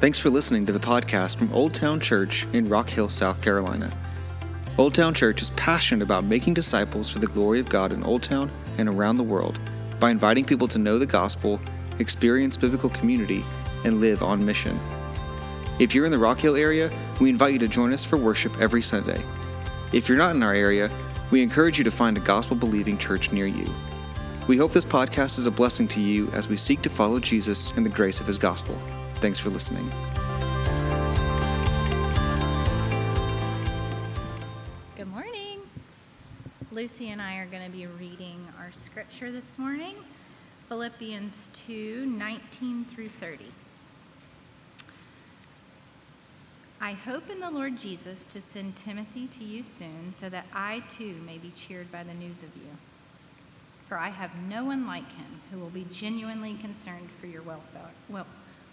Thanks for listening to the podcast from Old Town Church in Rock Hill, South Carolina. Old Town Church is passionate about making disciples for the glory of God in Old Town and around the world by inviting people to know the gospel, experience biblical community, and live on mission. If you're in the Rock Hill area, we invite you to join us for worship every Sunday. If you're not in our area, we encourage you to find a gospel believing church near you. We hope this podcast is a blessing to you as we seek to follow Jesus in the grace of his gospel. Thanks for listening. Good morning. Lucy and I are going to be reading our scripture this morning Philippians 2 19 through 30. I hope in the Lord Jesus to send Timothy to you soon, so that I too may be cheered by the news of you. For I have no one like him who will be genuinely concerned for your welfare. Well, wel-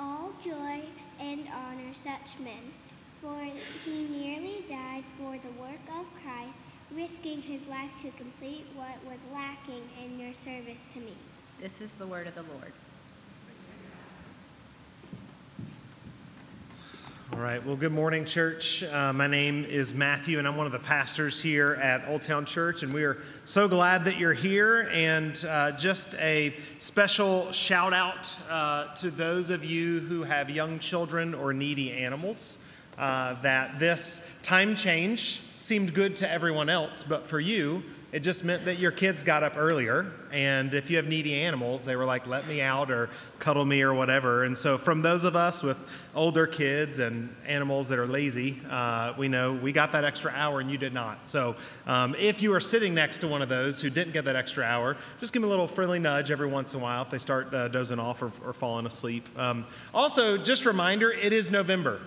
all joy and honor such men, for he nearly died for the work of Christ, risking his life to complete what was lacking in your service to me. This is the word of the Lord. All right. Well, good morning, church. Uh, my name is Matthew, and I'm one of the pastors here at Old Town Church. And we are so glad that you're here. And uh, just a special shout out uh, to those of you who have young children or needy animals. Uh, that this time change seemed good to everyone else, but for you, it just meant that your kids got up earlier. And if you have needy animals, they were like, let me out or cuddle me or whatever. And so, from those of us with older kids and animals that are lazy, uh, we know we got that extra hour and you did not. So, um, if you are sitting next to one of those who didn't get that extra hour, just give them a little friendly nudge every once in a while if they start uh, dozing off or, or falling asleep. Um, also, just reminder it is November.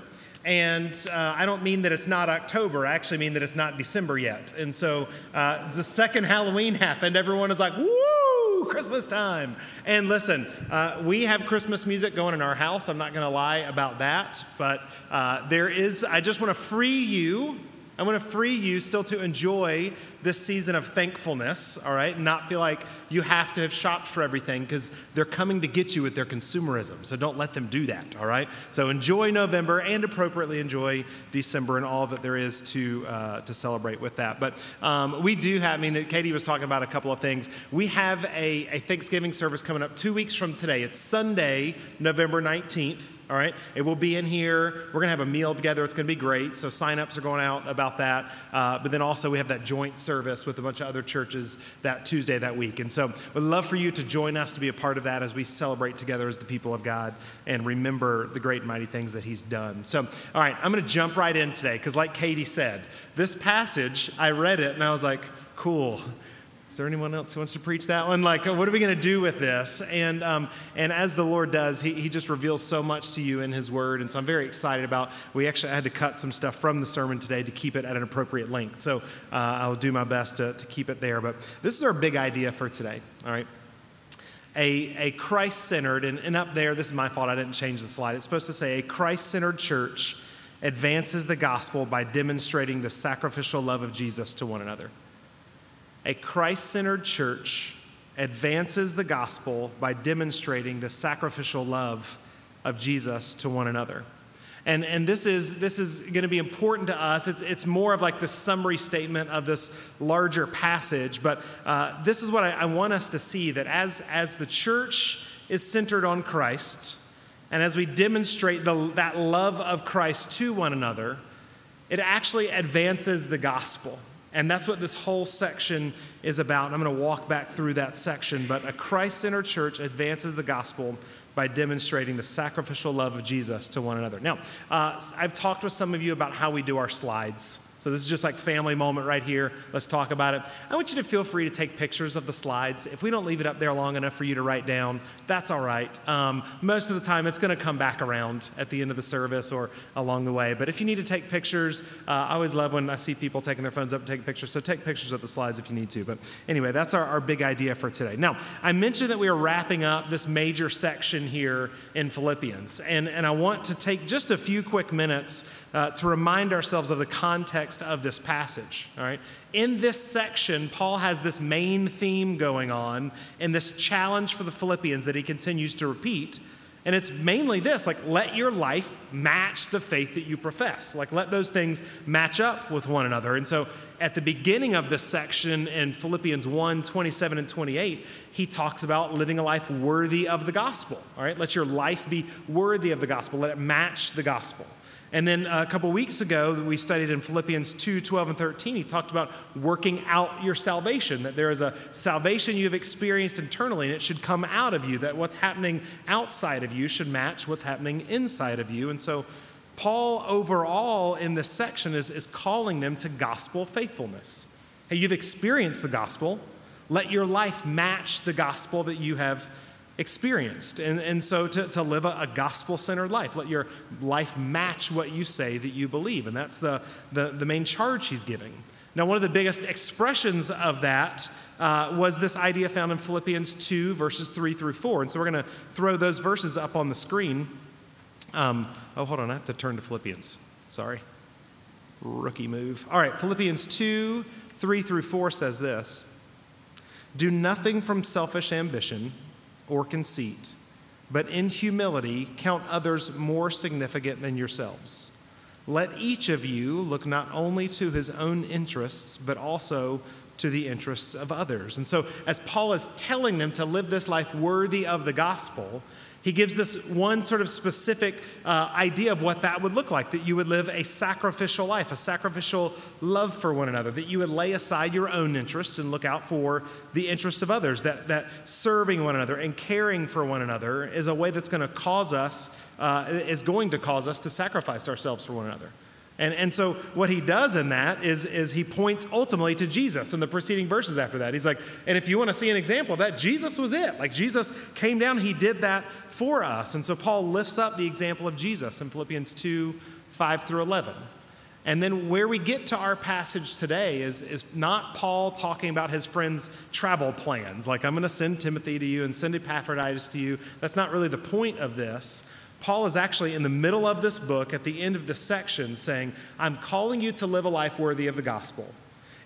And uh, I don't mean that it's not October, I actually mean that it's not December yet. And so uh, the second Halloween happened, everyone is like, woo, Christmas time. And listen, uh, we have Christmas music going in our house. I'm not going to lie about that. But uh, there is, I just want to free you. I want to free you still to enjoy this season of thankfulness, all right? Not feel like you have to have shopped for everything because they're coming to get you with their consumerism. So don't let them do that, all right? So enjoy November and appropriately enjoy December and all that there is to, uh, to celebrate with that. But um, we do have, I mean, Katie was talking about a couple of things. We have a, a Thanksgiving service coming up two weeks from today. It's Sunday, November 19th all right? It will be in here. We're to have a meal together. It's to be great. So sign-ups are going out about that. Uh, but then also we have that joint service with a bunch of other churches that Tuesday that week. And so we'd love for you to join us to be a part of that as we celebrate together as the people of God and remember the great and mighty things that he's done. So, all right, I'm to jump right in today because like Katie said, this passage, I read it and I was like, cool is there anyone else who wants to preach that one? Like, what are we going to do with this? And, um, and as the Lord does, he, he just reveals so much to you in His Word. And so I'm very excited about, we actually had to cut some stuff from the sermon today to keep it at an appropriate length. So uh, I'll do my best to, to keep it there. But this is our big idea for today, all right? A, a Christ centered, and, and up there, this is my fault, I didn't change the slide. It's supposed to say a Christ centered church advances the gospel by demonstrating the sacrificial love of Jesus to one another. A Christ centered church advances the gospel by demonstrating the sacrificial love of Jesus to one another. And, and this is, this is going to be important to us. It's, it's more of like the summary statement of this larger passage, but uh, this is what I, I want us to see that as, as the church is centered on Christ, and as we demonstrate the, that love of Christ to one another, it actually advances the gospel. And that's what this whole section is about. I'm going to walk back through that section. But a Christ centered church advances the gospel by demonstrating the sacrificial love of Jesus to one another. Now, uh, I've talked with some of you about how we do our slides. So this is just like family moment right here. Let's talk about it. I want you to feel free to take pictures of the slides. If we don't leave it up there long enough for you to write down, that's all right. Um, most of the time, it's going to come back around at the end of the service or along the way. But if you need to take pictures, uh, I always love when I see people taking their phones up and taking pictures. So take pictures of the slides if you need to. But anyway, that's our, our big idea for today. Now, I mentioned that we are wrapping up this major section here in Philippians, and and I want to take just a few quick minutes uh, to remind ourselves of the context of this passage. All right. In this section, Paul has this main theme going on and this challenge for the Philippians that he continues to repeat. And it's mainly this like, let your life match the faith that you profess. Like, let those things match up with one another. And so, at the beginning of this section in Philippians 1 27 and 28, he talks about living a life worthy of the gospel. All right, let your life be worthy of the gospel, let it match the gospel. And then a couple weeks ago, we studied in Philippians 2 12 and 13. He talked about working out your salvation, that there is a salvation you have experienced internally, and it should come out of you, that what's happening outside of you should match what's happening inside of you. And so, Paul, overall, in this section, is, is calling them to gospel faithfulness. Hey, you've experienced the gospel. Let your life match the gospel that you have experienced. And, and so to, to live a, a gospel centered life, let your life match what you say that you believe. And that's the, the, the main charge he's giving. Now, one of the biggest expressions of that uh, was this idea found in Philippians 2, verses 3 through 4. And so we're going to throw those verses up on the screen. Um, oh, hold on, I have to turn to Philippians. Sorry. Rookie move. All right, Philippians 2, 3 through 4 says this Do nothing from selfish ambition or conceit, but in humility count others more significant than yourselves. Let each of you look not only to his own interests, but also to the interests of others. And so, as Paul is telling them to live this life worthy of the gospel, he gives this one sort of specific uh, idea of what that would look like that you would live a sacrificial life, a sacrificial love for one another, that you would lay aside your own interests and look out for the interests of others, that, that serving one another and caring for one another is a way that's going to cause us, uh, is going to cause us to sacrifice ourselves for one another. And, and so what he does in that is, is he points ultimately to Jesus in the preceding verses after that. He's like, and if you want to see an example of that, Jesus was it. Like Jesus came down, he did that for us. And so Paul lifts up the example of Jesus in Philippians 2, 5 through 11. And then where we get to our passage today is, is not Paul talking about his friend's travel plans, like I'm going to send Timothy to you and send Epaphroditus to you. That's not really the point of this. Paul is actually in the middle of this book, at the end of this section, saying, I'm calling you to live a life worthy of the gospel.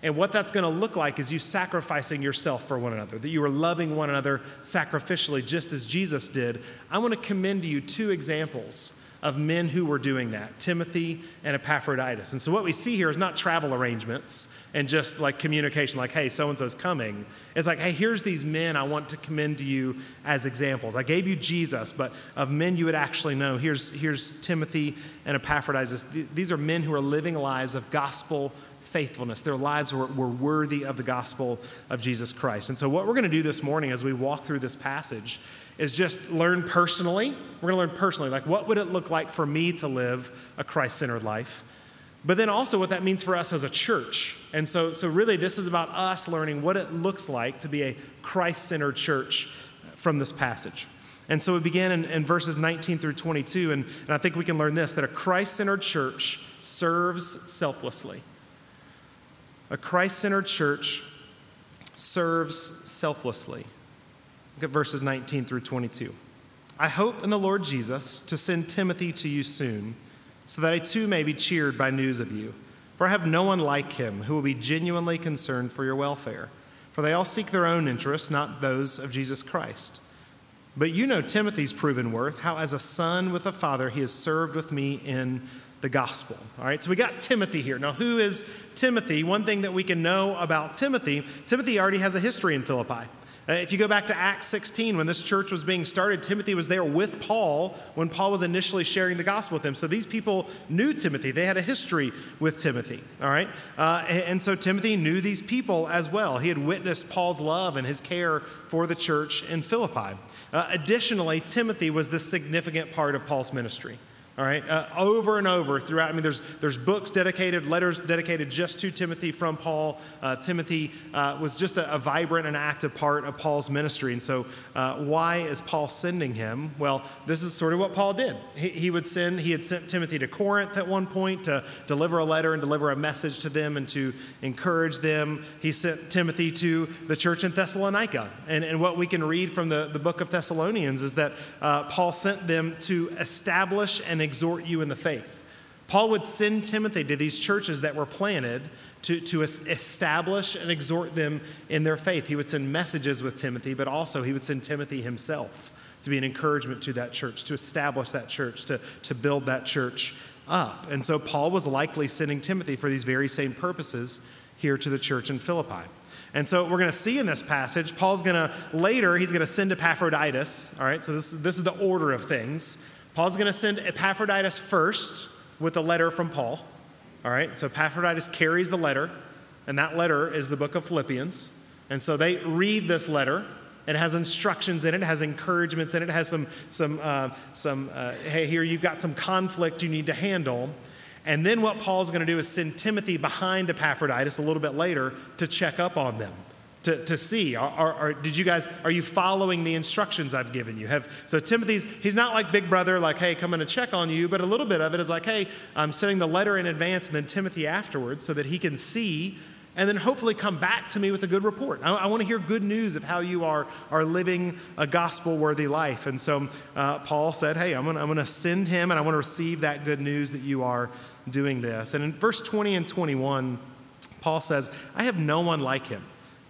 And what that's going to look like is you sacrificing yourself for one another, that you are loving one another sacrificially, just as Jesus did. I want to commend to you two examples of men who were doing that Timothy and Epaphroditus. And so, what we see here is not travel arrangements and just like communication, like, hey, so and so's coming. It's like, hey, here's these men I want to commend to you as examples. I gave you Jesus, but of men you would actually know, here's, here's Timothy and Epaphroditus. These are men who are living lives of gospel faithfulness. Their lives were, were worthy of the gospel of Jesus Christ. And so, what we're going to do this morning as we walk through this passage is just learn personally. We're going to learn personally, like what would it look like for me to live a Christ centered life? But then also what that means for us as a church. And so, so really, this is about us learning what it looks like to be a Christ centered church from this passage. And so we begin in, in verses 19 through 22, and, and I think we can learn this that a Christ centered church serves selflessly. A Christ centered church serves selflessly. Look at verses 19 through 22. I hope in the Lord Jesus to send Timothy to you soon, so that I too may be cheered by news of you. For I have no one like him who will be genuinely concerned for your welfare. For they all seek their own interests, not those of Jesus Christ. But you know Timothy's proven worth, how as a son with a father he has served with me in the gospel. All right, so we got Timothy here. Now, who is Timothy? One thing that we can know about Timothy Timothy already has a history in Philippi. Uh, if you go back to Acts 16, when this church was being started, Timothy was there with Paul when Paul was initially sharing the gospel with them. So these people knew Timothy. They had a history with Timothy, all right? Uh, and so Timothy knew these people as well. He had witnessed Paul's love and his care for the church in Philippi. Uh, additionally, Timothy was the significant part of Paul's ministry. All right, uh, over and over throughout. I mean, there's there's books dedicated, letters dedicated just to Timothy from Paul. Uh, Timothy uh, was just a, a, vibrant and active part of Paul's ministry. And so, uh, why is Paul sending him? Well, this is sort of what Paul did. He, he, would send. He had sent Timothy to Corinth at one point to deliver a letter and deliver a message to them and to encourage them. He sent Timothy to the church in Thessalonica. And, and what we can read from the, the book of Thessalonians is that uh, Paul sent them to establish and exhort you in the faith. Paul would send Timothy to these churches that were planted to, to establish and exhort them in their faith. He would send messages with Timothy, but also he would send Timothy himself to be an encouragement to that church, to establish that church, to, to build that church up. And so Paul was likely sending Timothy for these very same purposes here to the church in Philippi. And so we're going to see in this passage, Paul's going to later, he's going to send Epaphroditus. All right, so this, this is the order of things. Paul's going to send Epaphroditus first with a letter from Paul. All right, so Epaphroditus carries the letter, and that letter is the book of Philippians. And so they read this letter. It has instructions in it, it has encouragements in it, it has some, some, uh, some uh, hey, here you've got some conflict you need to handle. And then what Paul's going to do is send Timothy behind Epaphroditus a little bit later to check up on them to, to see. Are, are, are, did you guys are you following the instructions i've given you? Have so timothy's he's not like big brother like hey coming to check on you but a little bit of it is like hey i'm sending the letter in advance and then timothy afterwards so that he can see and then hopefully come back to me with a good report. I, I want to hear good news of how you are are living a gospel worthy life. And so uh, paul said hey i'm going I'm to send him and i want to receive that good news that you are doing this. And in verse 20 and 21 paul says i have no one like him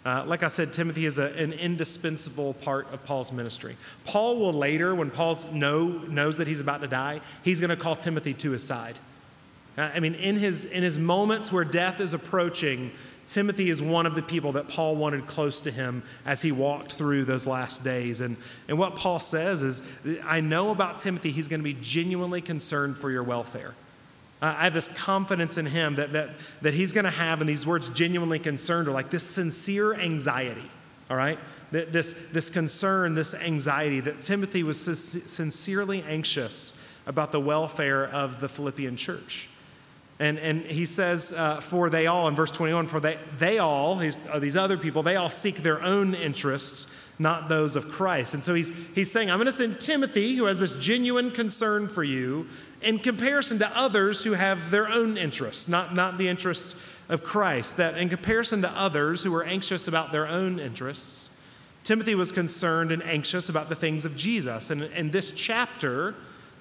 uh, like I said, Timothy is a, an indispensable part of Paul's ministry. Paul will later, when Paul know, knows that he's about to die, he's going to call Timothy to his side. Uh, I mean, in his, in his moments where death is approaching, Timothy is one of the people that Paul wanted close to him as he walked through those last days. And, and what Paul says is, I know about Timothy, he's going to be genuinely concerned for your welfare. I have this confidence in him that, that, that he's going to have, and these words genuinely concerned are like this sincere anxiety, all right? This, this concern, this anxiety that Timothy was sincerely anxious about the welfare of the Philippian church. And, and he says, uh, for they all, in verse 21, for they, they all, these, uh, these other people, they all seek their own interests, not those of Christ. And so he's, he's saying, I'm going to send Timothy, who has this genuine concern for you, in comparison to others who have their own interests, not, not the interests of Christ. That in comparison to others who are anxious about their own interests, Timothy was concerned and anxious about the things of Jesus. And in this chapter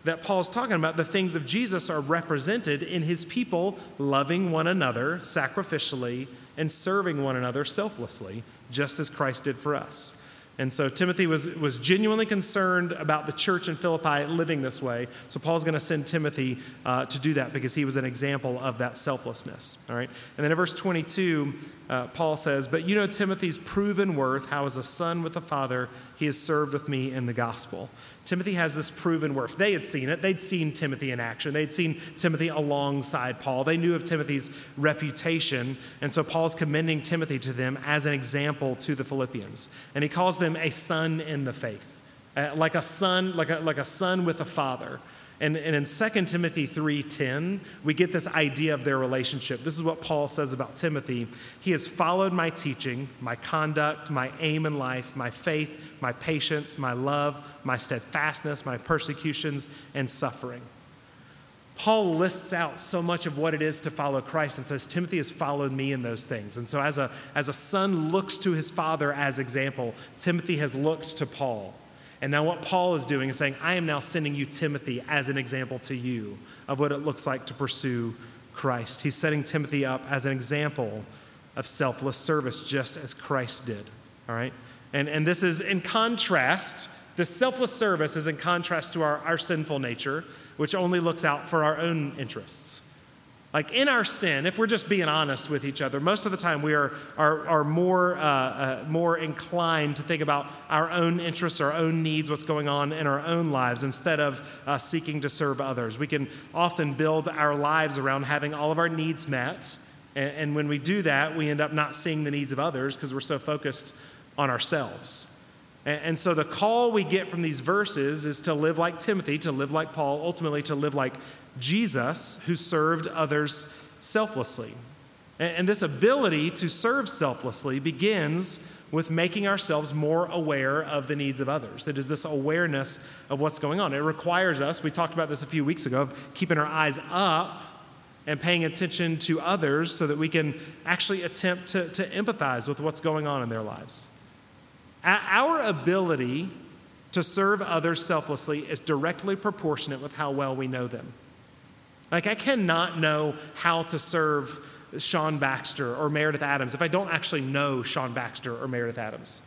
that Paul's talking about, the things of Jesus are represented in his people loving one another sacrificially and serving one another selflessly, just as Christ did for us. And so Timothy was, was genuinely concerned about the church in Philippi living this way. So Paul's going to send Timothy uh, to do that because he was an example of that selflessness. All right. And then in verse 22, uh, Paul says, But you know Timothy's proven worth, how as a son with a father, he has served with me in the gospel. Timothy has this proven worth. They had seen it. They'd seen Timothy in action. They'd seen Timothy alongside Paul. They knew of Timothy's reputation. And so Paul's commending Timothy to them as an example to the Philippians. And he calls them a son in the faith, uh, like a son, like a, like a son with a father. And, and in 2 Timothy 3:10, we get this idea of their relationship. This is what Paul says about Timothy. He has followed my teaching, my conduct, my aim in life, my faith, my patience, my love, my steadfastness, my persecutions, and suffering. Paul lists out so much of what it is to follow Christ and says, Timothy has followed me in those things. And so, as a, as a son looks to his father as example, Timothy has looked to Paul. And now, what Paul is doing is saying, I am now sending you Timothy as an example to you of what it looks like to pursue Christ. He's setting Timothy up as an example of selfless service, just as Christ did. All right? And, and this is in contrast, this selfless service is in contrast to our, our sinful nature, which only looks out for our own interests. Like in our sin, if we're just being honest with each other, most of the time we are, are, are more, uh, uh, more inclined to think about our own interests, our own needs, what's going on in our own lives, instead of uh, seeking to serve others. We can often build our lives around having all of our needs met. And, and when we do that, we end up not seeing the needs of others because we're so focused on ourselves. And, and so the call we get from these verses is to live like Timothy, to live like Paul, ultimately to live like Jesus, who served others selflessly. And this ability to serve selflessly begins with making ourselves more aware of the needs of others. It is this awareness of what's going on. It requires us, we talked about this a few weeks ago, of keeping our eyes up and paying attention to others so that we can actually attempt to, to empathize with what's going on in their lives. Our ability to serve others selflessly is directly proportionate with how well we know them. Like, I cannot know how to serve Sean Baxter or Meredith Adams if I don't actually know Sean Baxter or Meredith Adams.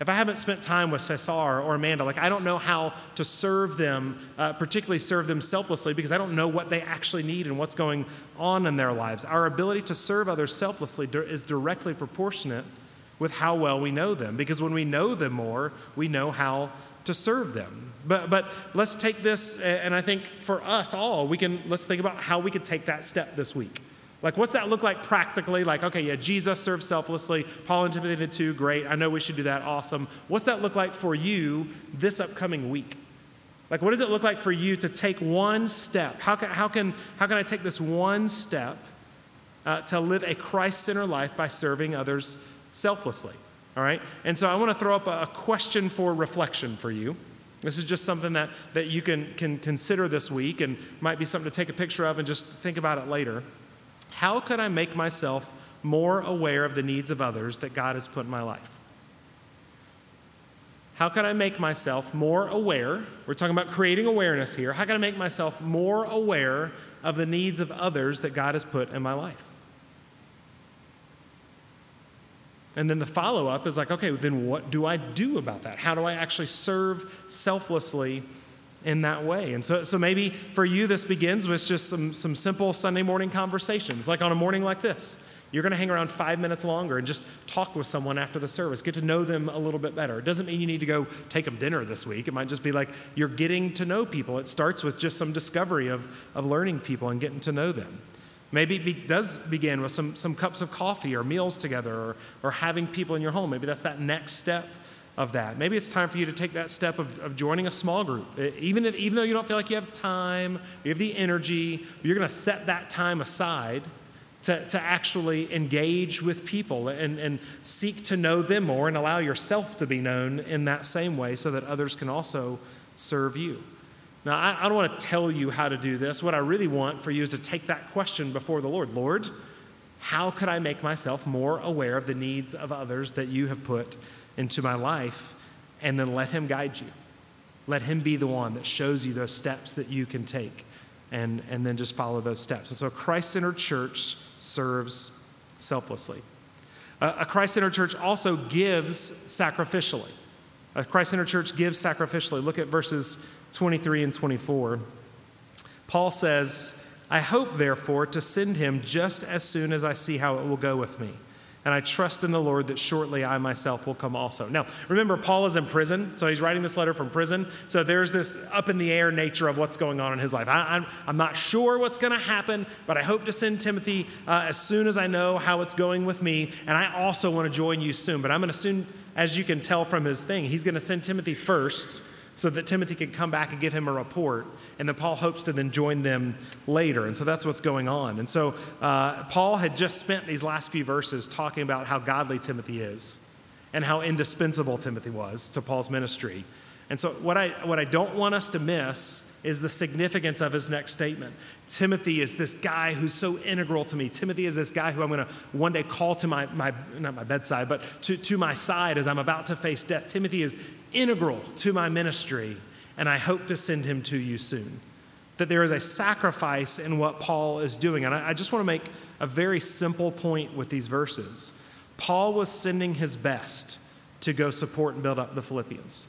If I haven't spent time with Cesar or Amanda, like I don't know how to serve them, uh, particularly serve them selflessly, because I don't know what they actually need and what's going on in their lives. Our ability to serve others selflessly is directly proportionate with how well we know them, because when we know them more, we know how to serve them. But, but let's take this, and I think for us all, we can, let's think about how we could take that step this week. Like, what's that look like practically? Like, okay, yeah, Jesus served selflessly. Paul and Timothy did too. Great. I know we should do that. Awesome. What's that look like for you this upcoming week? Like, what does it look like for you to take one step? How can, how can, how can I take this one step uh, to live a Christ centered life by serving others selflessly? All right? And so I want to throw up a, a question for reflection for you. This is just something that, that you can, can consider this week and might be something to take a picture of and just think about it later. How could I make myself more aware of the needs of others that God has put in my life? How can I make myself more aware? We're talking about creating awareness here. How can I make myself more aware of the needs of others that God has put in my life? And then the follow up is like, okay, then what do I do about that? How do I actually serve selflessly in that way? And so, so maybe for you, this begins with just some, some simple Sunday morning conversations, like on a morning like this. You're going to hang around five minutes longer and just talk with someone after the service, get to know them a little bit better. It doesn't mean you need to go take them dinner this week. It might just be like you're getting to know people. It starts with just some discovery of, of learning people and getting to know them. Maybe it be, does begin with some, some cups of coffee or meals together or, or having people in your home. Maybe that's that next step of that. Maybe it's time for you to take that step of, of joining a small group. Even, if, even though you don't feel like you have time, you have the energy, you're going to set that time aside to, to actually engage with people and, and seek to know them more and allow yourself to be known in that same way so that others can also serve you. Now, I, I don't want to tell you how to do this. What I really want for you is to take that question before the Lord Lord, how could I make myself more aware of the needs of others that you have put into my life? And then let Him guide you. Let Him be the one that shows you those steps that you can take and, and then just follow those steps. And so, a Christ centered church serves selflessly. a Christ centered church also gives sacrificially. A Christ centered church gives sacrificially. Look at verses 23 and 24. Paul says, I hope, therefore, to send him just as soon as I see how it will go with me. And I trust in the Lord that shortly I myself will come also. Now, remember, Paul is in prison, so he's writing this letter from prison. So there's this up in the air nature of what's going on in his life. I, am not sure what's going to happen, but I hope to send Timothy uh, as soon as I know how it's going with me. And I also want to join you soon. But I'm going to soon, as you can tell from his thing, he's going to send Timothy first so that Timothy could come back and give him a report. And then Paul hopes to then join them later. And so that's what's going on. And so uh, Paul had just spent these last few verses talking about how godly Timothy is and how indispensable Timothy was to Paul's ministry. And so what I, what I don't want us to miss is the significance of his next statement. Timothy is this guy who's so integral to me. Timothy is this guy who I'm going to one day call to my, my not my bedside, but to, to my side as I'm about to face death. Timothy is integral to my ministry, and I hope to send him to you soon. That there is a sacrifice in what Paul is doing. And I, I just want to make a very simple point with these verses. Paul was sending his best to go support and build up the Philippians.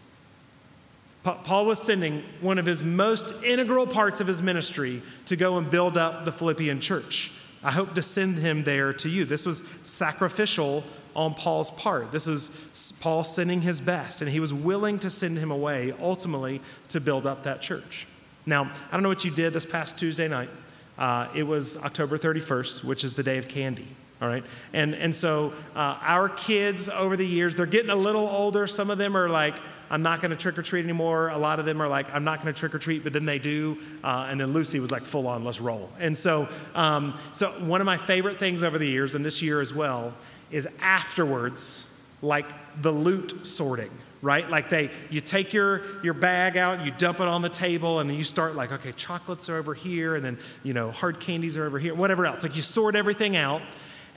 Paul was sending one of his most integral parts of his ministry to go and build up the Philippian church. I hope to send him there to you. This was sacrificial on Paul's part. This was Paul sending his best, and he was willing to send him away ultimately to build up that church. Now, I don't know what you did this past Tuesday night. Uh, it was October 31st, which is the day of candy. All right. And, and so uh, our kids over the years, they're getting a little older. Some of them are like, I'm not going to trick or treat anymore. A lot of them are like, I'm not going to trick or treat, but then they do. Uh, and then Lucy was like, full on, let's roll. And so, um, so one of my favorite things over the years, and this year as well, is afterwards, like the loot sorting right like they you take your your bag out you dump it on the table and then you start like okay chocolates are over here and then you know hard candies are over here whatever else like you sort everything out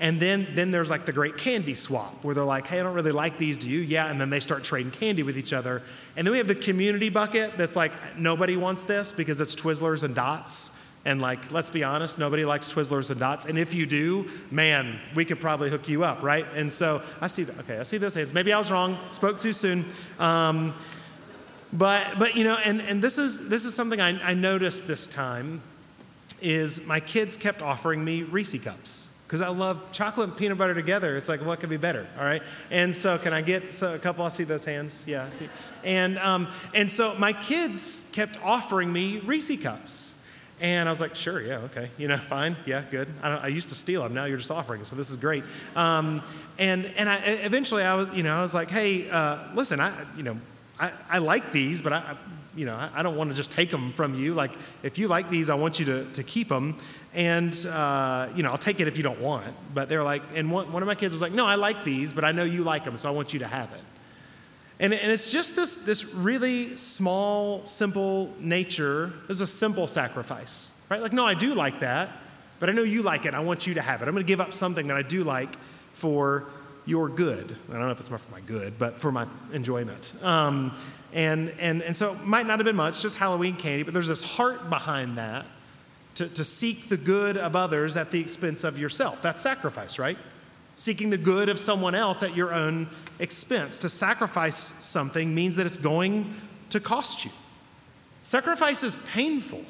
and then, then there's like the great candy swap where they're like, hey, I don't really like these, do you? Yeah. And then they start trading candy with each other. And then we have the community bucket that's like, nobody wants this because it's Twizzlers and dots. And like, let's be honest, nobody likes Twizzlers and dots. And if you do, man, we could probably hook you up, right? And so I see that. Okay, I see those hands. Maybe I was wrong, spoke too soon. Um, but, but you know, and, and this, is, this is something I, I noticed this time is my kids kept offering me Reese cups because I love chocolate and peanut butter together. It's like, what could be better? All right. And so, can I get so a couple? I see those hands. Yeah, I see. And, um, and so, my kids kept offering me Reese cups. And I was like, sure, yeah, okay, you know, fine, yeah, good. I, I used to steal them, now you're just offering, so this is great. Um, and and I, eventually, I was, you know, I was like, hey, uh, listen, I, you know, I, I like these, but I, you know, I, don't want to just take them from you. Like, if you like these, I want you to, to keep them. And, uh, you know, I'll take it if you don't want. But they're like, and one, one of my kids was like, no, I like these, but I know you like them, so I want you to have it. And, and it's just this, this really small, simple nature. It's a simple sacrifice, right? Like, no, I do like that, but I know you like it. I want you to have it. I'm going to give up something that I do like for your good. I don't know if it's for my good, but for my enjoyment. Um, and, and, and so it might not have been much, just Halloween candy, but there's this heart behind that to, to seek the good of others at the expense of yourself. That's sacrifice, right? Seeking the good of someone else at your own expense. To sacrifice something means that it's going to cost you. Sacrifice is painful.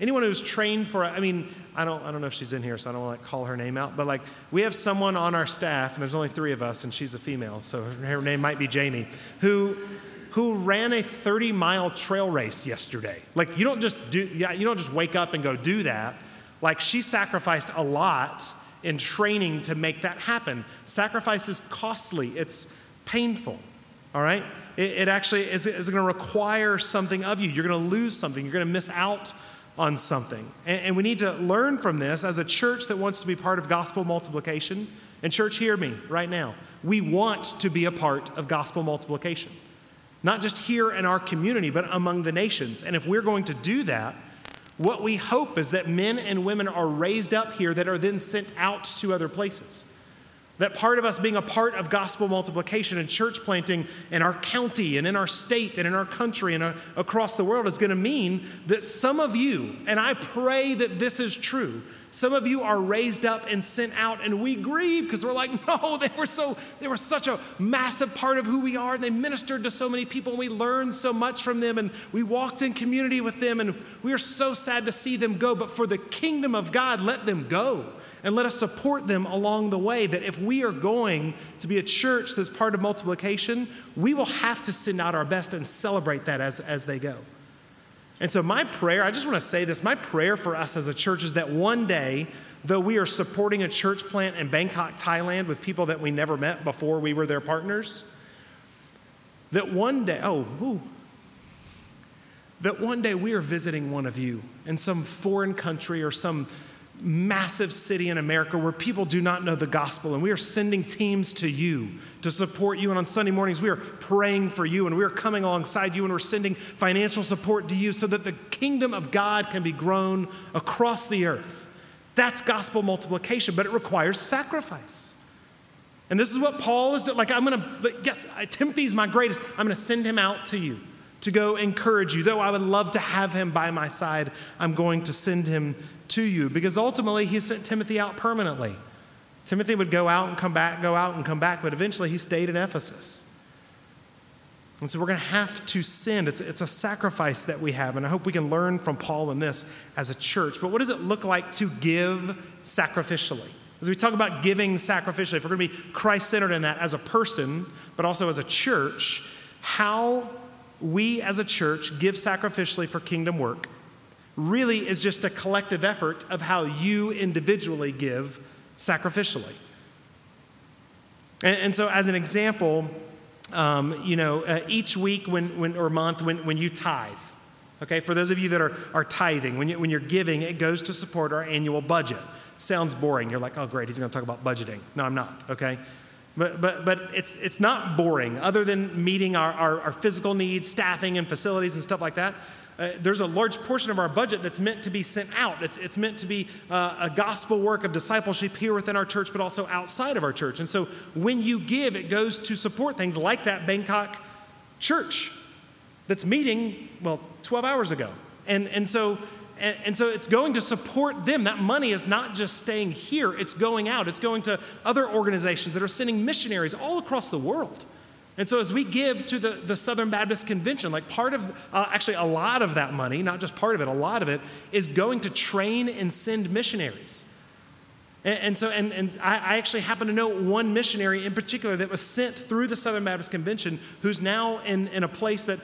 Anyone who's trained for, I mean, I don't, I don't know if she's in here, so I don't want to call her name out, but like we have someone on our staff, and there's only three of us, and she's a female, so her name might be Jamie, who who ran a 30 mile trail race yesterday. Like, you don't just do, yeah, you don't just wake up and go do that. Like, she sacrificed a lot in training to make that happen. Sacrifice is costly, it's painful, all right? It, it actually is, is going to require something of you. You're going to lose something, you're going to miss out on something. And, and we need to learn from this as a church that wants to be part of gospel multiplication. And, church, hear me right now. We want to be a part of gospel multiplication not just here in our community, but among the nations. And if we're going to do that, what we hope is that men and women are raised up here that are then sent out to other places. That part of us being a part of gospel multiplication and church planting in our county and in our state and in our country and uh, across the world is going to mean that some of you, and I pray that this is true, some of you are raised up and sent out, and we grieve because we're like, no, they were so, they were such a massive part of who we are. And they ministered to so many people, and we learned so much from them, and we walked in community with them, and we are so sad to see them go. But for the kingdom of God, let them go and let us support them along the way. That if we are going to be a church that's part of multiplication, we will have to send out our best and celebrate that as, as they go. And so, my prayer, I just want to say this my prayer for us as a church is that one day, though we are supporting a church plant in Bangkok, Thailand with people that we never met before we were their partners, that one day, oh, ooh, that one day we are visiting one of you in some foreign country or some massive city in America where people do not know the gospel, and we are sending teams to you to support you. And on Sunday mornings, we are praying for you, and we are coming alongside you, and we're sending financial support to you so that the kingdom of God can be grown across the earth. That's gospel multiplication, but it requires sacrifice. And this is what Paul is doing. Like, I'm going to, yes, Timothy's my greatest. I'm going to send him out to you to go encourage you. Though I would love to have him by my side, I'm going to send him to you because ultimately he sent Timothy out permanently. Timothy would go out and come back, go out and come back, but eventually he stayed in Ephesus. And so we're going to have to send. It's, it's a sacrifice that we have. And I hope we can learn from Paul in this as a church. But what does it look like to give sacrificially? As we talk about giving sacrificially, if we're going to be Christ centered in that as a person, but also as a church, how we as a church give sacrificially for kingdom work really is just a collective effort of how you individually give sacrificially. And, and so, as an example, um, you know, uh, each week when, when, or month when, when you tithe, okay, for those of you that are, are tithing, when, you, when you're giving, it goes to support our annual budget. Sounds boring. You're like, oh, great, he's going to talk about budgeting. No, I'm not, okay? But, but, but it's, it's not boring, other than meeting our, our, our physical needs, staffing, and facilities and stuff like that. Uh, there's a large portion of our budget that's meant to be sent out. It's, it's meant to be uh, a gospel work of discipleship here within our church, but also outside of our church. And so when you give, it goes to support things like that Bangkok church that's meeting, well, 12 hours ago. And, and so and, and, so it's going to support them. That money is not just staying here, it's going out. It's going to other organizations that are sending missionaries all across the world. And so, as we give to the, the Southern Baptist Convention, like part of, uh, actually, a lot of that money, not just part of it, a lot of it, is going to train and send missionaries. And, and so, and, and I, I, actually happen to know one missionary in particular that was sent through the Southern Baptist Convention who's now in, in a place that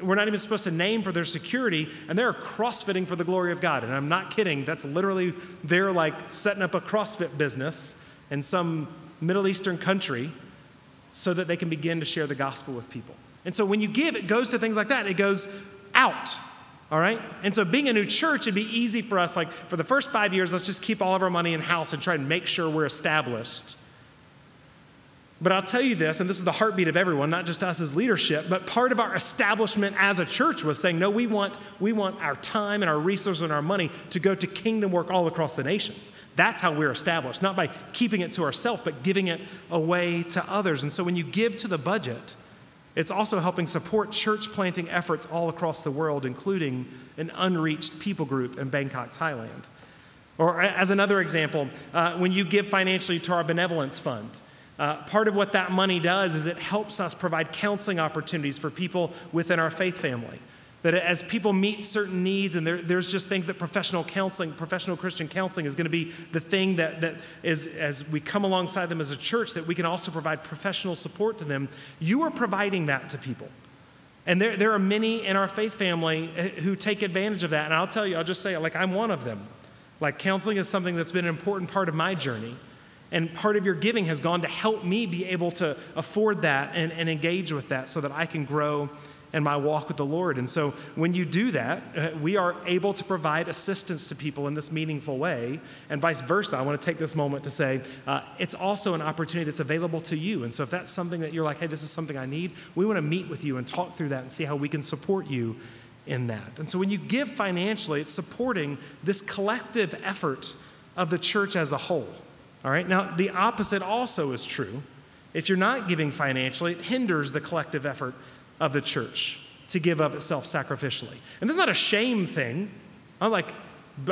we're not even supposed to name for their security, and they're crossfitting for the glory of God. And I'm not kidding, that's literally, they're like setting up a CrossFit business in some Middle Eastern country so that they can begin to share the gospel with people. And so when you give, it goes to things like that. It goes out. All right? And so being a new church, it'd be easy for us, like for the first five years, let's just keep all of our money in house and try and make sure we're established. But I'll tell you this, and this is the heartbeat of everyone, not just us as leadership, but part of our establishment as a church was saying, no, we want, we want our time and our resources and our money to go to kingdom work all across the nations. That's how we're established, not by keeping it to ourselves, but giving it away to others. And so when you give to the budget, it's also helping support church planting efforts all across the world, including an unreached people group in Bangkok, Thailand. Or as another example, uh, when you give financially to our benevolence fund, uh, part of what that money does is it helps us provide counseling opportunities for people within our faith family. That as people meet certain needs, and there, there's just things that professional counseling, professional Christian counseling is going to be the thing that, that is, as we come alongside them as a church, that we can also provide professional support to them. You are providing that to people. And there, there are many in our faith family eh, who take advantage of that. And I'll tell you, I'll just say, like, I'm one of them. Like, counseling is something that's been an important part of my journey. And part of your giving has gone to help me be able to afford that and, and engage with that so that I can grow in my walk with the Lord. And so when you do that, uh, we are able to provide assistance to people in this meaningful way, and vice versa. I want to take this moment to say uh, it's also an opportunity that's available to you. And so if that's something that you're like, hey, this is something I need, we want to meet with you and talk through that and see how we can support you in that. And so when you give financially, it's supporting this collective effort of the church as a whole. All right, now the opposite also is true. If you're not giving financially, it hinders the collective effort of the church to give of itself sacrificially. And that's not a shame thing. I'm like,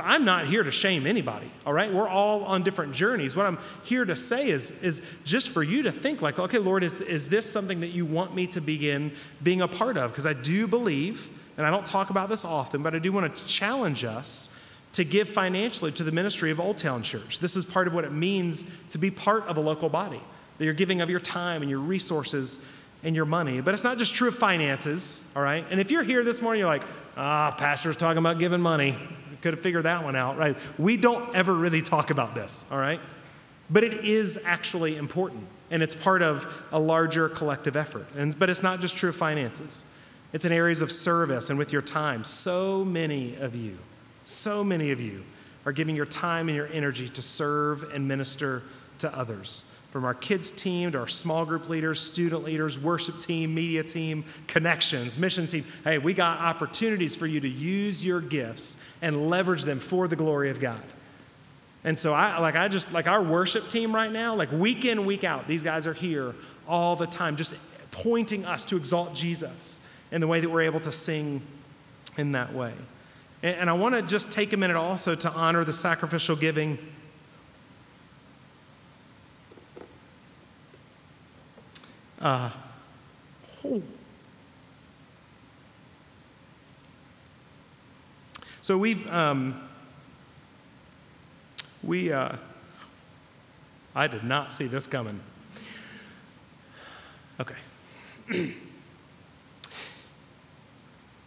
I'm not here to shame anybody, all right? We're all on different journeys. What I'm here to say is, is just for you to think like, okay, Lord, is, is this something that you want me to begin being a part of? Because I do believe, and I don't talk about this often, but I do want to challenge us to give financially to the ministry of Old Town Church. This is part of what it means to be part of a local body, that you're giving of your time and your resources and your money. But it's not just true of finances, all right? And if you're here this morning, you're like, ah, pastor's talking about giving money. Could have figured that one out, right? We don't ever really talk about this, all right? But it is actually important, and it's part of a larger collective effort. And, but it's not just true of finances, it's in areas of service and with your time. So many of you so many of you are giving your time and your energy to serve and minister to others. From our kids' team to our small group leaders, student leaders, worship team, media team, connections, mission team. Hey, we got opportunities for you to use your gifts and leverage them for the glory of God. And so I like I just like our worship team right now, like week in, week out, these guys are here all the time, just pointing us to exalt Jesus in the way that we're able to sing in that way. And I want to just take a minute also to honor the sacrificial giving. Uh, oh. So we've um, we uh, I did not see this coming. Okay.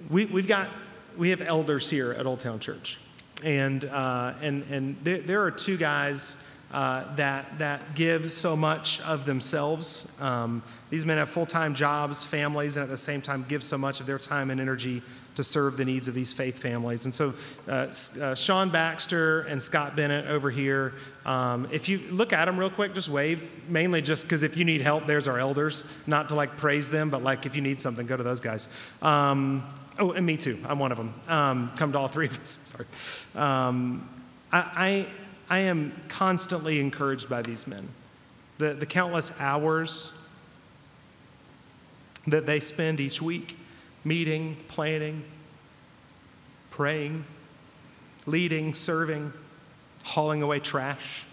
we, we've got we have elders here at Old Town Church. And, uh, and, and there, there are two guys uh, that, that give so much of themselves. Um, these men have full time jobs, families, and at the same time give so much of their time and energy to serve the needs of these faith families. And so, uh, uh, Sean Baxter and Scott Bennett over here, um, if you look at them real quick, just wave, mainly just because if you need help, there's our elders. Not to like praise them, but like if you need something, go to those guys. Um, oh, and me too. I'm one of them. Um, come to all three of us. Sorry. Um, I, I, I am constantly encouraged by these men. The, the countless hours that they spend each week meeting, planning, praying, leading, serving, hauling away trash,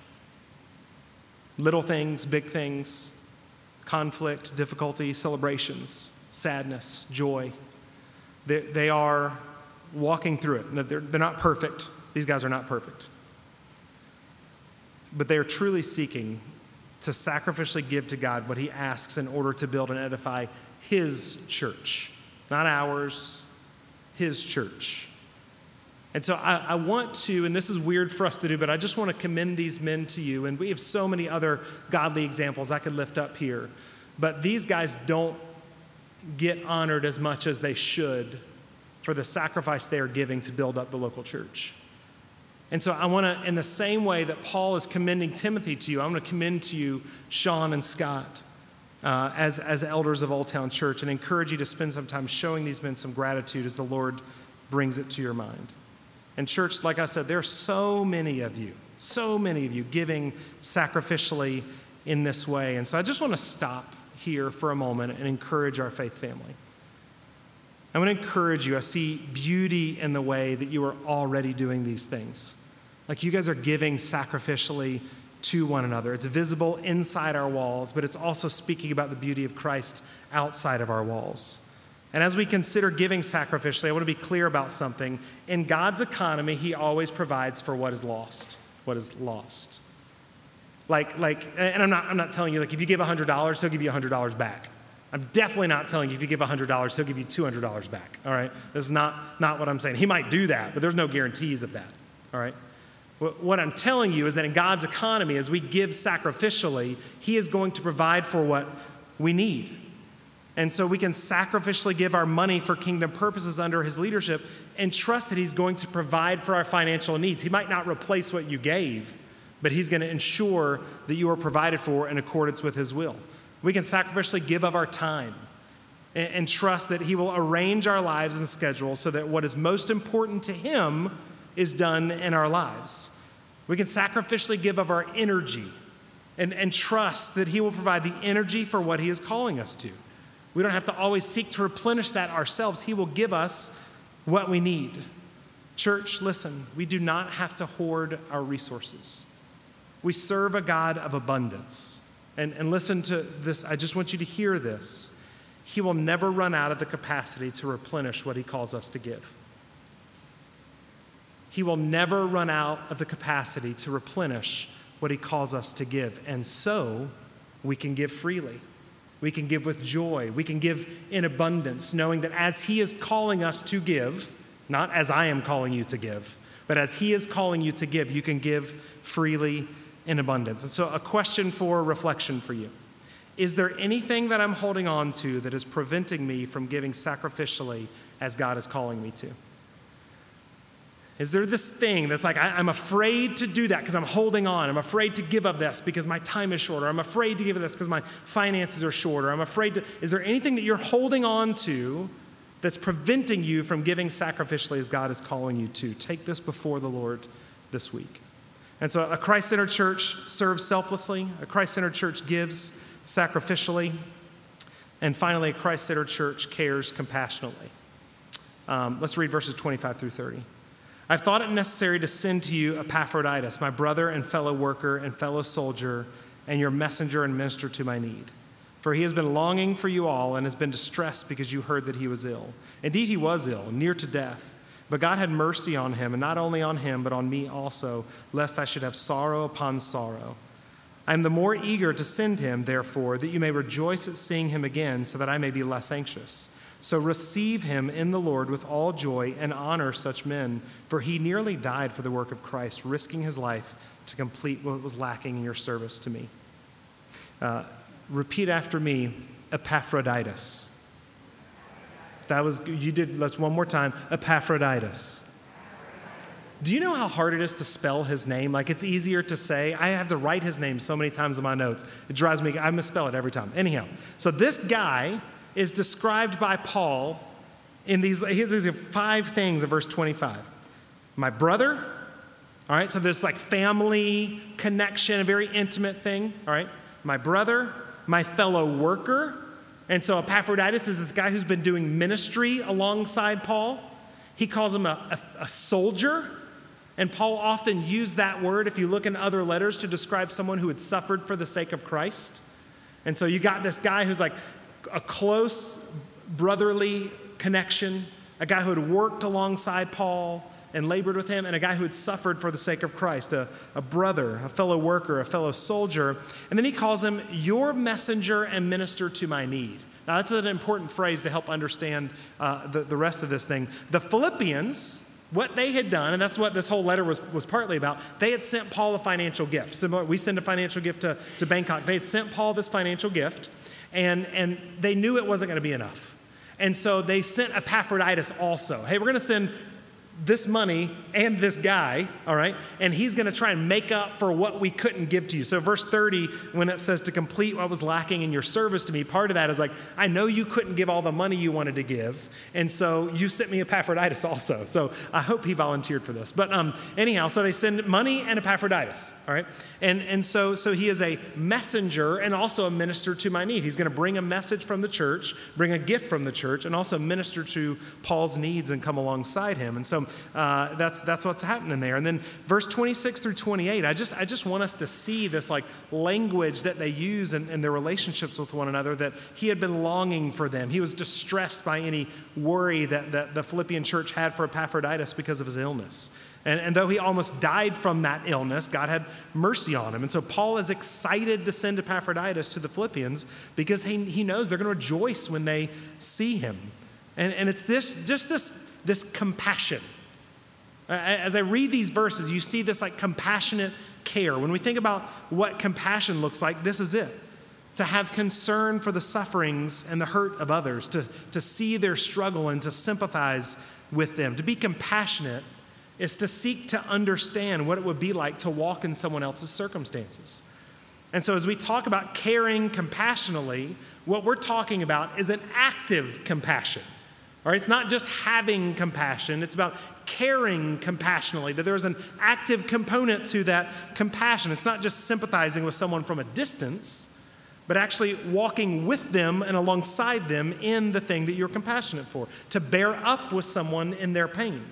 little things, big things, conflict, difficulty, celebrations, sadness, joy. They, they are walking through it. They're, they're not perfect. These guys are not perfect. But they are truly seeking to sacrificially give to God what He asks in order to build and edify His church not ours, his church. And so I, I, want to, and this is weird for us to do, but I just want to commend these men to you. And we have so many other godly examples I could lift up here. But these guys don't get honored as much as they should for the sacrifice they are giving to build up the local church. And so I want to, in the same way that Paul is commending Timothy to you, I want to commend to you Sean and Scott uh, as, as elders of Old Town Church and encourage you to spend some time showing these men some gratitude as the Lord brings it to your mind. And, church, like I said, there are so many of you, so many of you giving sacrificially in this way. And so I just want to stop here for a moment and encourage our faith family. I want to encourage you. I see beauty in the way that you are already doing these things. Like you guys are giving sacrificially to one another. It's visible inside our walls, but it's also speaking about the beauty of Christ outside of our walls. And as we consider giving sacrificially, I want to be clear about something. In God's economy, He always provides for what is lost. What is lost. Like, like, and I'm not, I'm not telling you, like, if you give $100, He'll give you $100 back. I'm definitely not telling you if you give $100, He'll give you $200 back. All right? This is not, not what I'm saying. He might do that, but there's no guarantees of that. All right? What I'm telling you is that in God's economy, as we give sacrificially, He is going to provide for what we need. And so we can sacrificially give our money for kingdom purposes under His leadership and trust that He's going to provide for our financial needs. He might not replace what you gave, but He's going to ensure that you are provided for in accordance with His will. We can sacrificially give of our time and, and trust that He will arrange our lives and schedules so that what is most important to Him is done in our lives. We can sacrificially give of our energy and, and trust that He will provide the energy for what He is calling us to. We don't have to always seek to replenish that ourselves, He will give us what we need. Church, listen, we do not have to hoard our resources. We serve a God of abundance. And, and listen to this, I just want you to hear this. He will never run out of the capacity to replenish what He calls us to give. He will never run out of the capacity to replenish what He calls us to give. And so we can give freely. We can give with joy. We can give in abundance, knowing that as He is calling us to give, not as I am calling you to give, but as He is calling you to give, you can give freely in abundance. And so, a question for reflection for you Is there anything that I'm holding on to that is preventing me from giving sacrificially as God is calling me to? Is there this thing that's like, I, am afraid to do that because I'm holding on. I'm afraid to give up this because my time is shorter. I'm afraid to give up this because my finances are shorter. I'm afraid to. Is there anything that you're holding on to that's preventing you from giving sacrificially as God is calling you to? Take this before the Lord this week. And so, a Christ centered church serves selflessly, a Christ centered church gives sacrificially, and finally, a Christ centered church cares compassionately. Um, let's read verses 25 through 30. I've thought it necessary to send to you Epaphroditus, my brother and fellow worker and fellow soldier, and your messenger and minister to my need. For he has been longing for you all and has been distressed because you heard that he was ill. Indeed, he was ill, near to death. But God had mercy on him, and not only on him, but on me also, lest I should have sorrow upon sorrow. I am the more eager to send him, therefore, that you may rejoice at seeing him again, so that I may be less anxious. So receive him in the Lord with all joy and honor such men, for he nearly died for the work of Christ, risking his life to complete what was lacking in your service to me. Uh, repeat after me Epaphroditus. That was, you did, let's one more time. Epaphroditus. Do you know how hard it is to spell his name? Like it's easier to say. I have to write his name so many times in my notes. It drives me, I misspell it every time. Anyhow, so this guy is described by Paul in these, these five things in verse 25. My brother, all right, so this like family connection, a very intimate thing, all right. My brother, my fellow worker, and so Epaphroditus is this guy who's been doing ministry alongside Paul. He calls him a, a, a, soldier. And Paul often used that word, if you look in other letters, to describe someone who had suffered for the sake of Christ. And so you got this guy who's like a close brotherly connection, a guy who had worked alongside Paul, and labored with him, and a guy who had suffered for the sake of Christ, a, a brother, a fellow worker, a fellow soldier. And then he calls him your messenger and minister to my need. Now, that's an important phrase to help understand uh, the, the rest of this thing. The Philippians, what they had done, and that's what this whole letter was, was partly about, they had sent Paul a financial gift. Similar, we send a financial gift to, to Bangkok. They had sent Paul this financial gift, and, and they knew it wasn't going to be enough. And so they sent Epaphroditus also. Hey, we're going to send this money and this guy, all right? And he's going to try and make up for what we couldn't give to you. So, verse 30, when it says to complete what was lacking in your service to me, part of that is like, I know you couldn't give all the money you wanted to give. And so you sent me Epaphroditus also. So, I hope he volunteered for this. But um, anyhow, so they send money and Epaphroditus, all right? And, and so, so he is a messenger and also a minister to my need. He's going to bring a message from the church, bring a gift from the church, and also minister to Paul's needs and come alongside him. And so, uh, that's, that's what's happening there. And then verse 26 through 28, I just, I just want us to see this like language that they use in, in their relationships with one another that he had been longing for them. He was distressed by any worry that, that the Philippian church had for Epaphroditus because of his illness. And, and, though he almost died from that illness, God had mercy on him. And so Paul is excited to send Epaphroditus to the Philippians because he, he knows they're going to rejoice when they see him. And, and it's this, just this, this compassion as I read these verses, you see this like compassionate care. When we think about what compassion looks like, this is it to have concern for the sufferings and the hurt of others, to, to see their struggle and to sympathize with them. To be compassionate is to seek to understand what it would be like to walk in someone else's circumstances. And so, as we talk about caring compassionately, what we're talking about is an active compassion. All right, it's not just having compassion, it's about caring compassionately, that there's an active component to that compassion. It's not just sympathizing with someone from a distance, but actually walking with them and alongside them in the thing that you're compassionate for, to bear up with someone in their pain.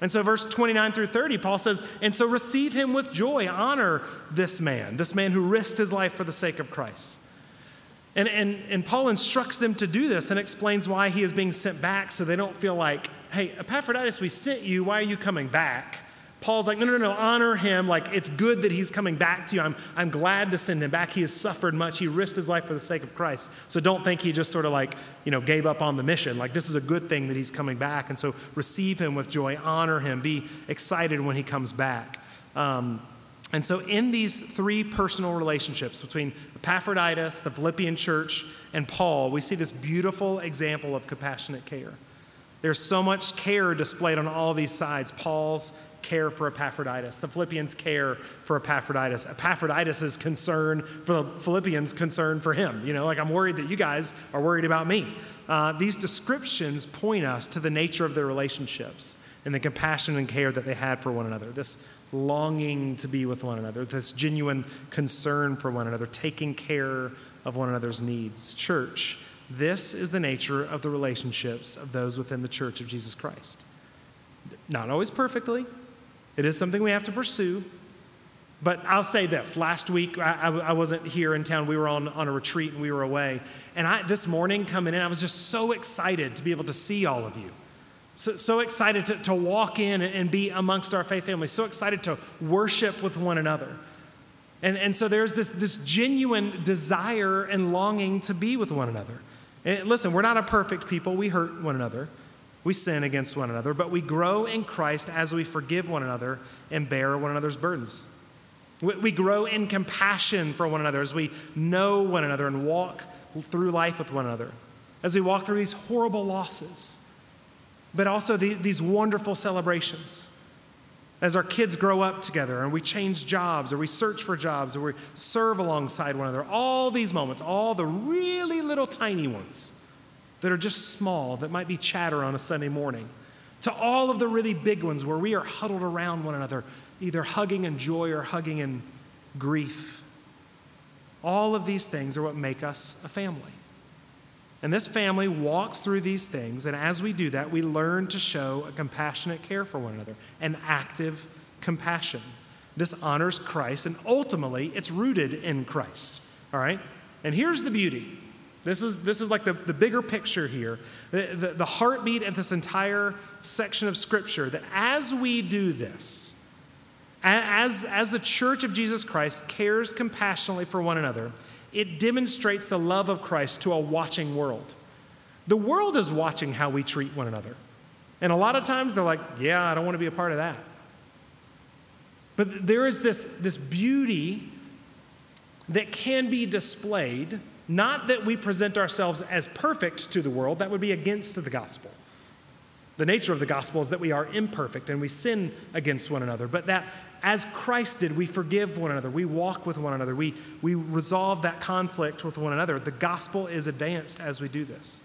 And so, verse 29 through 30, Paul says, And so receive him with joy, honor this man, this man who risked his life for the sake of Christ. And, and, and Paul instructs them to do this and explains why he is being sent back so they don't feel like, hey, Epaphroditus, we sent you. Why are you coming back? Paul's like, no, no, no, honor him. Like, it's good that he's coming back to you. I'm, I'm glad to send him back. He has suffered much. He risked his life for the sake of Christ. So don't think he just sort of like, you know, gave up on the mission. Like, this is a good thing that he's coming back. And so receive him with joy, honor him, be excited when he comes back. Um, and so, in these three personal relationships between Epaphroditus, the Philippian church, and Paul, we see this beautiful example of compassionate care. There's so much care displayed on all these sides Paul's care for Epaphroditus, the Philippians' care for Epaphroditus, Epaphroditus' concern for the Philippians' concern for him. You know, like I'm worried that you guys are worried about me. Uh, these descriptions point us to the nature of their relationships and the compassion and care that they had for one another. This longing to be with one another, this genuine concern for one another, taking care of one another's needs. Church, this is the nature of the relationships of those within the church of Jesus Christ. Not always perfectly, it is something we have to pursue. But I'll say this last week, I, I, wasn't here in town. We were on, on a retreat and we were away. And I, this morning coming in, I was just so excited to be able to see all of you. So, so excited to, to walk in and be amongst our faith family, so excited to worship with one another. And, and so there's this, this genuine desire and longing to be with one another. And listen, we're not a perfect people, we hurt one another. We sin against one another, but we grow in Christ as we forgive one another and bear one another's burdens. We grow in compassion for one another as we know one another and walk through life with one another, as we walk through these horrible losses, but also the, these wonderful celebrations. As our kids grow up together and we change jobs or we search for jobs or we serve alongside one another, all these moments, all the really little tiny ones that are just small, that might be chatter on a Sunday morning, to all of the really big ones where we are huddled around one another, either hugging in joy or hugging in grief. All of these things are what make us a family. And this family walks through these things, and as we do that, we learn to show a compassionate care for one another, an active compassion. This honors Christ, and ultimately, it's rooted in Christ. All right? And here's the beauty this is, this is like the, the bigger picture here, the, the, the heartbeat of this entire section of Scripture that as we do this, as, as the church of Jesus Christ cares compassionately for one another, it demonstrates the love of Christ to a watching world. The world is watching how we treat one another. And a lot of times they're like, yeah, I don't want to be a part of that. But there is this, this beauty that can be displayed not that we present ourselves as perfect to the world, that would be against the gospel. The nature of the gospel is that we are imperfect and we sin against one another, but that as Christ did, we forgive one another, we walk with one another, we, we resolve that conflict with one another. The gospel is advanced as we do this.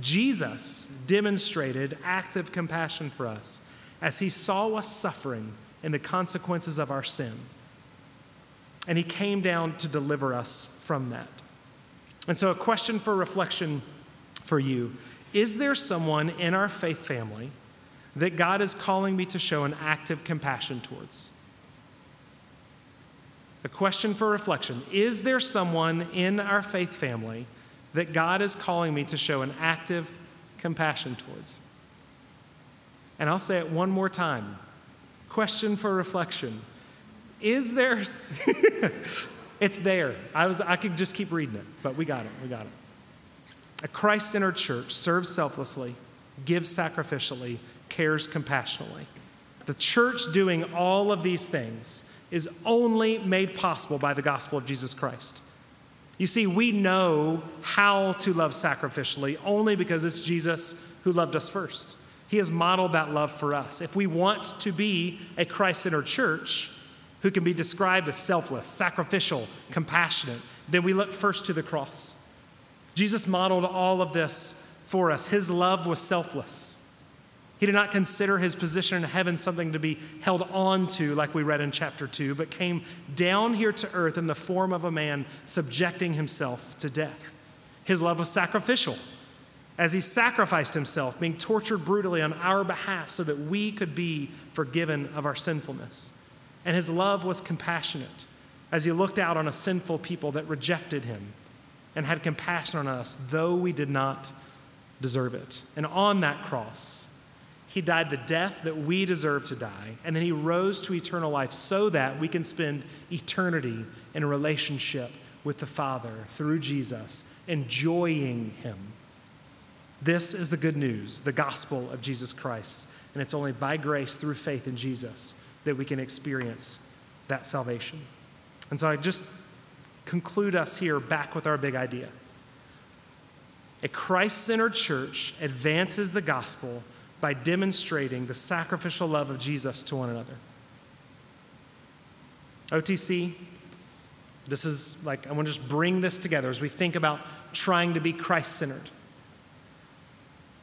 Jesus demonstrated active compassion for us as he saw us suffering in the consequences of our sin. And he came down to deliver us from that. And so, a question for reflection for you Is there someone in our faith family that God is calling me to show an active compassion towards? A question for reflection Is there someone in our faith family that God is calling me to show an active compassion towards? And I'll say it one more time. Question for reflection. Is there It's there. I, was, I could just keep reading it, but we got it. We got it. A Christ centered church serves selflessly, gives sacrificially, cares compassionately. The church doing all of these things is only made possible by the gospel of Jesus Christ. You see, we know how to love sacrificially only because it's Jesus who loved us first. He has modeled that love for us. If we want to be a Christ centered church, who can be described as selfless, sacrificial, compassionate, then we look first to the cross. Jesus modeled all of this for us. His love was selfless. He did not consider his position in heaven something to be held on to, like we read in chapter 2, but came down here to earth in the form of a man, subjecting himself to death. His love was sacrificial, as he sacrificed himself, being tortured brutally on our behalf so that we could be forgiven of our sinfulness. And his love was compassionate as he looked out on a sinful people that rejected him and had compassion on us, though we did not deserve it. And on that cross, he died the death that we deserve to die, and then he rose to eternal life so that we can spend eternity in a relationship with the Father through Jesus, enjoying him. This is the good news, the gospel of Jesus Christ, and it's only by grace through faith in Jesus that we can experience that salvation. And so I just conclude us here back with our big idea. A Christ centered church advances the gospel by demonstrating the sacrificial love of Jesus to one another. OTC, this is like, I want to just bring this together as we think about trying to be Christ centered.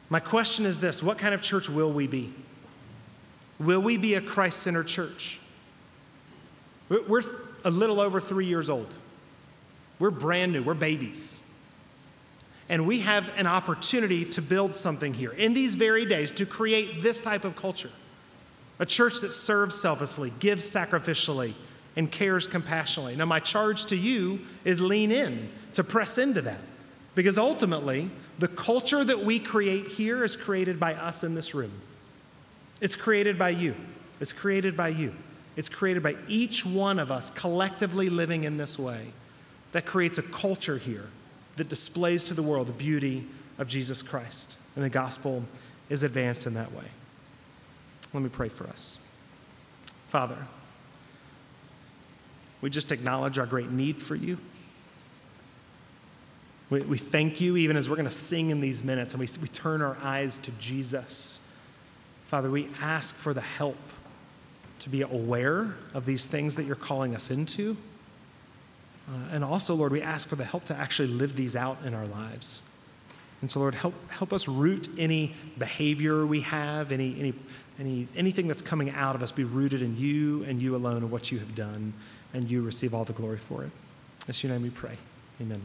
My question is this what kind of church will we be? Will we be a Christ centered church? We're a little over three years old. We're brand new, we're babies. And we have an opportunity to build something here in these very days to create this type of culture a church that serves selflessly, gives sacrificially, and cares compassionately. Now, my charge to you is lean in, to press into that. Because ultimately, the culture that we create here is created by us in this room. It's created by you. It's created by you. It's created by each one of us collectively living in this way. That creates a culture here that displays to the world the beauty of Jesus Christ. And the gospel is advanced in that way. Let me pray for us. Father, we just acknowledge our great need for you. We, we thank you, even as we're going to sing in these minutes, and we, we turn our eyes to Jesus. Father, we ask for the help to be aware of these things that you're calling us into. Uh, and also, Lord, we ask for the help to actually live these out in our lives. And so, Lord, help, help us root any behavior we have, any, any, any, anything that's coming out of us, be rooted in you and you alone and what you have done, and you receive all the glory for it. In your name we pray. Amen.